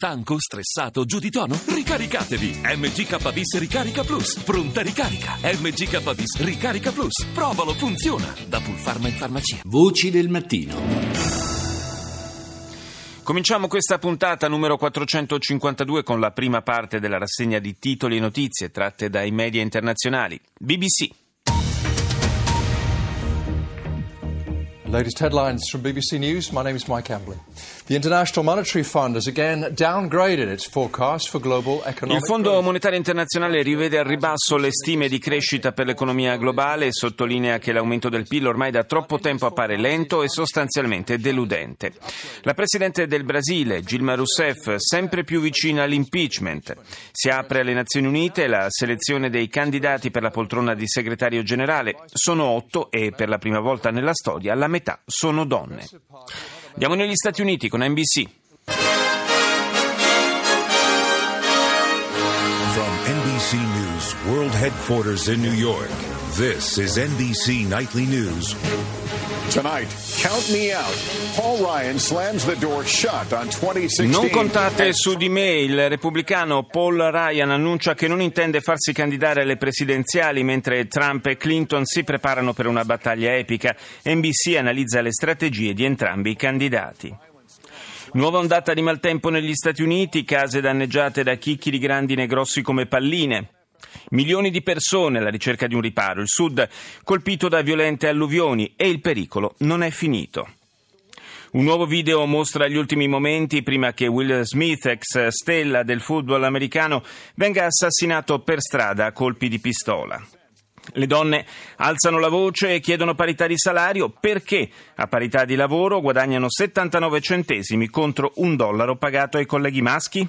Stanco, stressato, giù di tono? Ricaricatevi! MGKBIS Ricarica Plus. Pronta ricarica. MGKBIS Ricarica Plus. Provalo, funziona. Da Pulpharma in farmacia. Voci del mattino. Cominciamo questa puntata numero 452 con la prima parte della rassegna di titoli e notizie tratte dai media internazionali. BBC. Latest headlines from BBC News. My name is Mike Amblin. The International Monetary Fund has again downgraded its forecast for global economic Il Fondo Monetario Internazionale rivede al ribasso le stime di crescita per l'economia globale e sottolinea che l'aumento del PIL ormai da troppo tempo appare lento e sostanzialmente deludente. La Presidente del Brasile, Dilma Rousseff, sempre più vicina all'impeachment. Si apre alle Nazioni Unite la selezione dei candidati per la poltrona di segretario generale. Sono otto e per la prima volta nella storia la metà sono donne. Andiamo negli Stati Uniti con NBC. From NBC News World Headquarters in New York, this is NBC Nightly News. Tonight, count me out. Paul Ryan slams the door shut on 2016. Non contate su di me, il repubblicano Paul Ryan annuncia che non intende farsi candidare alle presidenziali mentre Trump e Clinton si preparano per una battaglia epica. NBC analizza le strategie di entrambi i candidati. Nuova ondata di maltempo negli Stati Uniti, case danneggiate da chicchi di grandine grossi come palline. Milioni di persone alla ricerca di un riparo, il sud colpito da violente alluvioni e il pericolo non è finito. Un nuovo video mostra gli ultimi momenti prima che Will Smith, ex stella del football americano, venga assassinato per strada a colpi di pistola. Le donne alzano la voce e chiedono parità di salario perché a parità di lavoro guadagnano 79 centesimi contro un dollaro pagato ai colleghi maschi?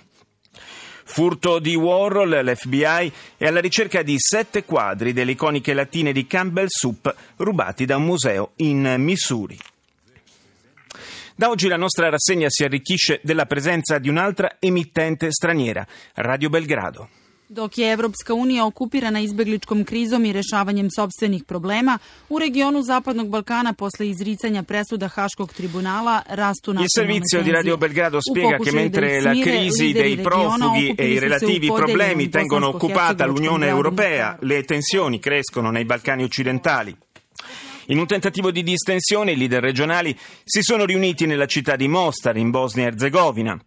Furto di Warhol, l'FBI è alla ricerca di sette quadri delle iconiche latine di Campbell Soup rubati da un museo in Missouri. Da oggi la nostra rassegna si arricchisce della presenza di un'altra emittente straniera, Radio Belgrado. Dok je Evropska unija okupirana izbegličkom krizom i rešavanjem sobstvenih problema, u regionu Zapadnog Balkana posle izricanja presuda Haškog tribunala rastu Il servizio di Radio Belgrado spiega che mentre la crisi dei profughi e i relativi problemi tengono occupata l'Unione Europea, le tensioni crescono nei Balcani occidentali. In un tentativo di distensione, i leader regionali si sono riuniti nella città di Mostar, in Bosnia-Herzegovina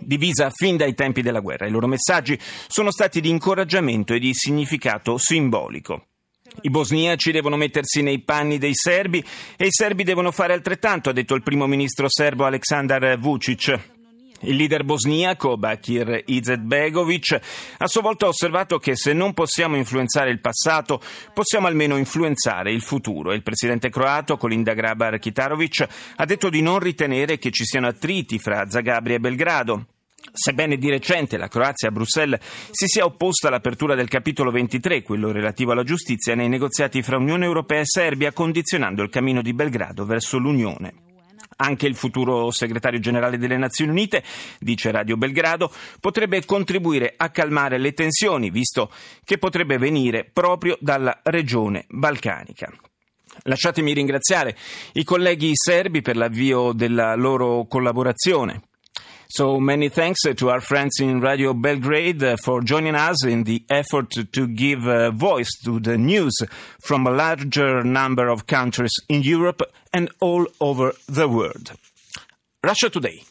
divisa fin dai tempi della guerra. I loro messaggi sono stati di incoraggiamento e di significato simbolico. I bosniaci devono mettersi nei panni dei serbi e i serbi devono fare altrettanto, ha detto il primo ministro serbo Aleksandar Vucic. Il leader bosniaco Bakir Izetbegovic a sua volta ha osservato che se non possiamo influenzare il passato, possiamo almeno influenzare il futuro. Il presidente croato Kolinda Grabar Kitarovic ha detto di non ritenere che ci siano attriti fra Zagabria e Belgrado. Sebbene di recente la Croazia a Bruxelles si sia opposta all'apertura del capitolo 23, quello relativo alla giustizia, nei negoziati fra Unione Europea e Serbia, condizionando il cammino di Belgrado verso l'Unione. Anche il futuro segretario generale delle Nazioni Unite, dice Radio Belgrado, potrebbe contribuire a calmare le tensioni, visto che potrebbe venire proprio dalla regione balcanica. Lasciatemi ringraziare i colleghi serbi per l'avvio della loro collaborazione. So many thanks to our friends in Radio Belgrade for joining us in the effort to give a voice to the news from a larger number of countries in Europe and all over the world. Russia Today.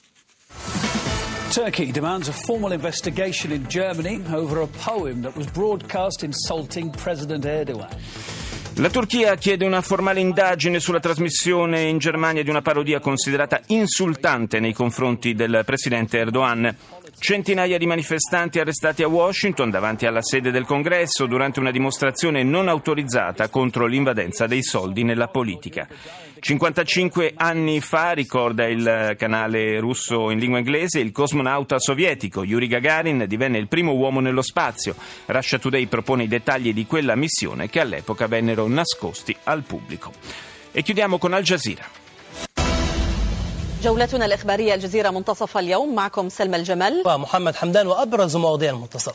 Turkey demands a formal investigation in Germany over a poem that was broadcast insulting President Erdogan. La Turchia chiede una formale indagine sulla trasmissione in Germania di una parodia considerata insultante nei confronti del presidente Erdogan. Centinaia di manifestanti arrestati a Washington davanti alla sede del Congresso durante una dimostrazione non autorizzata contro l'invadenza dei soldi nella politica. 55 anni fa, ricorda il canale russo in lingua inglese, il cosmonauta sovietico Yuri Gagarin divenne il primo uomo nello spazio. Russia Today propone i dettagli di quella missione che all'epoca vennero nascosti al pubblico. E chiudiamo con Al Jazeera. جولتنا الإخبارية الجزيرة منتصف اليوم معكم سلمى الجمل ومحمد حمدان وأبرز مواضيع المنتصف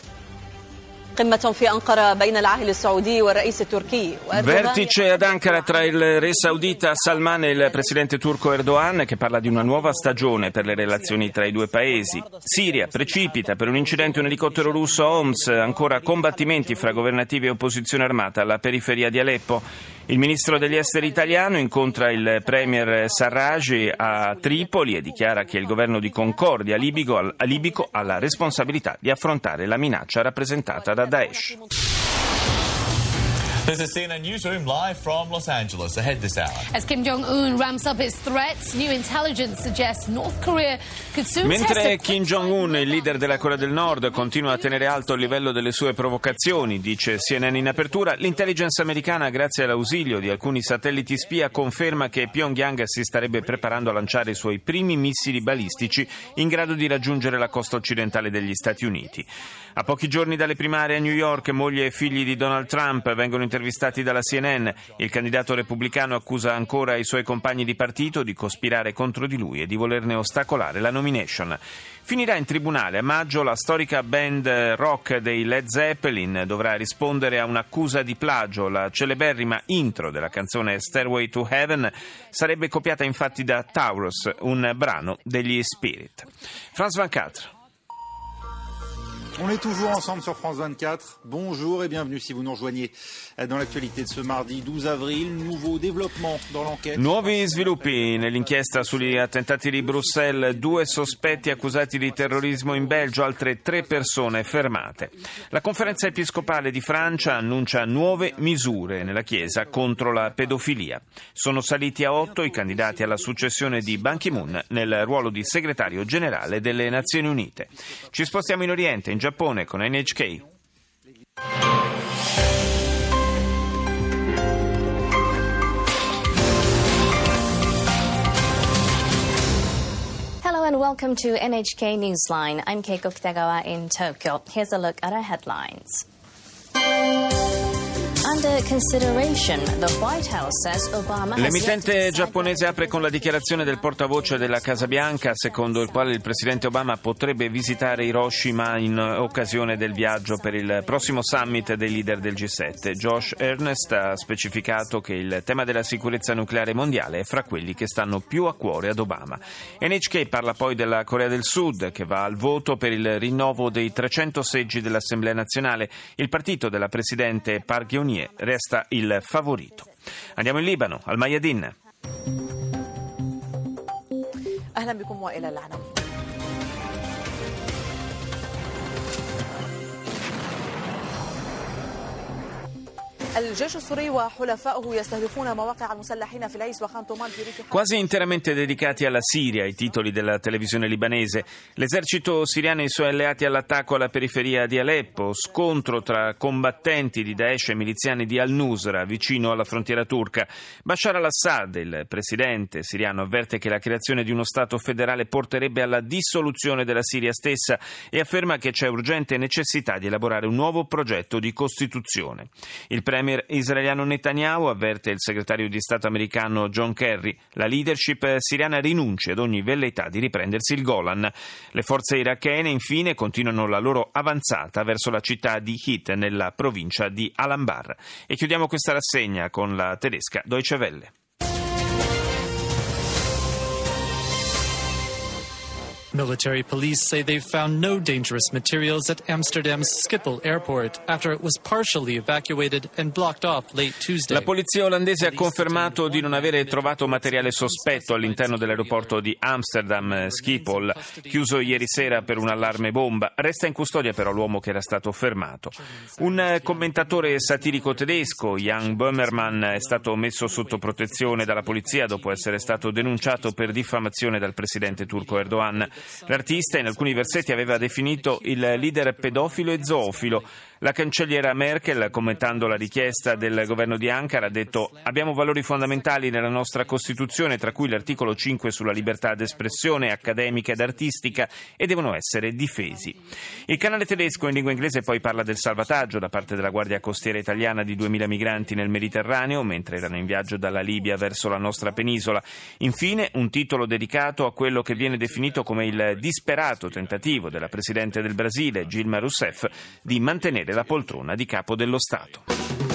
Vertice ad Ankara tra il re saudita Salman e il presidente turco Erdogan che parla di una nuova stagione per le relazioni tra i due paesi. Siria precipita per un incidente un elicottero russo a Homs, ancora combattimenti fra governativi e opposizione armata alla periferia di Aleppo. Il ministro degli esteri italiano incontra il premier Sarraj a Tripoli e dichiara che il governo di concordia libico, libico ha la responsabilità di affrontare la minaccia rappresentata da Daesh. This is CNN Newsroom live from Los Angeles. Ahead this hour. As Kim Jong Un ramps up his threats, new intelligence suggests North Korea could soon Mentre Kim Jong-un, il leader della Corea del Nord, continua a tenere alto il livello delle sue provocazioni, dice CNN in apertura, l'intelligence americana, grazie all'ausilio di alcuni satelliti spia, conferma che Pyongyang si starebbe preparando a lanciare i suoi primi missili balistici in grado di raggiungere la costa occidentale degli Stati Uniti. A pochi giorni dalle primarie a New York, moglie e figli di Donald Trump vengono intervistati dalla CNN. Il candidato repubblicano accusa ancora i suoi compagni di partito di cospirare contro di lui e di volerne ostacolare la nomination. Finirà in tribunale a maggio la storica band rock dei Led Zeppelin dovrà rispondere a un'accusa di plagio. La celeberrima intro della canzone Stairway to Heaven sarebbe copiata infatti da Taurus, un brano degli Spirit. Franz Van Catre. On est toujours ensemble sur France 24. Bonjour et bienvenue si vous nous rejoignez dans l'actualité de ce mardi 12 avril. Nouveau développement dans l'enquête. Nuovi sviluppi nell'inchiesta sugli attentati di Bruxelles. Due sospetti accusati di terrorismo in Belgio, altre tre persone fermate. La conferenza episcopale di Francia annuncia nuove misure nella Chiesa contro la pedofilia. Sono saliti a otto i candidati alla successione di Ban Ki-moon nel ruolo di segretario generale delle Nazioni Unite. Ci spostiamo in Oriente, in Giappone con NHK. Hello and welcome to NHK Newsline. I'm Keiko Kitagawa in Tokyo. Here's a look at our headlines. L'emittente giapponese apre con la dichiarazione del portavoce della Casa Bianca, secondo il quale il presidente Obama potrebbe visitare Hiroshima in occasione del viaggio per il prossimo summit dei leader del G7. Josh Ernest ha specificato che il tema della sicurezza nucleare mondiale è fra quelli che stanno più a cuore ad Obama. NHK parla poi della Corea del Sud, che va al voto per il rinnovo dei 300 seggi dell'Assemblea nazionale. Il partito della presidente Park Geun-hye resta il favorito. Andiamo in Libano, al Mayadin. أهلا بكم وإلى العناوين Quasi interamente dedicati alla Siria, i titoli della televisione libanese. L'esercito siriano e i suoi alleati all'attacco alla periferia di Aleppo, scontro tra combattenti di Daesh e miliziani di Al-Nusra, vicino alla frontiera turca. Bashar al-Assad, il presidente siriano, avverte che la creazione di uno Stato federale porterebbe alla dissoluzione della Siria stessa e afferma che c'è urgente necessità di elaborare un nuovo progetto di Costituzione. Il premier israeliano Netanyahu avverte il segretario di Stato americano John Kerry. La leadership siriana rinuncia ad ogni velleità di riprendersi il Golan. Le forze irachene infine continuano la loro avanzata verso la città di Hit nella provincia di Alambar. E chiudiamo questa rassegna con la tedesca Deutsche Welle. Military police say they've found no dangerous materials at Amsterdam's Schiphol airport after it was partially evacuated and blocked off late Tuesday. La polizia olandese ha confermato di non avere trovato materiale sospetto all'interno dell'aeroporto di Amsterdam Schiphol, chiuso ieri sera per un allarme bomba. Resta in custodia però l'uomo che era stato fermato. Un commentatore satirico tedesco, Jan Böhmermann, è stato messo sotto protezione dalla polizia dopo essere stato denunciato per diffamazione dal presidente turco Erdogan. L'artista in alcuni versetti aveva definito il leader pedofilo e zoofilo. La cancelliera Merkel, commentando la richiesta del governo di Ankara, ha detto abbiamo valori fondamentali nella nostra Costituzione, tra cui l'articolo 5 sulla libertà d'espressione accademica ed artistica, e devono essere difesi. Il canale tedesco in lingua inglese poi parla del salvataggio da parte della Guardia Costiera italiana di 2.000 migranti nel Mediterraneo, mentre erano in viaggio dalla Libia verso la nostra penisola. Infine, un titolo dedicato a quello che viene definito come il disperato tentativo della Presidente del Brasile, Dilma Rousseff, di mantenere la poltrona di capo dello Stato.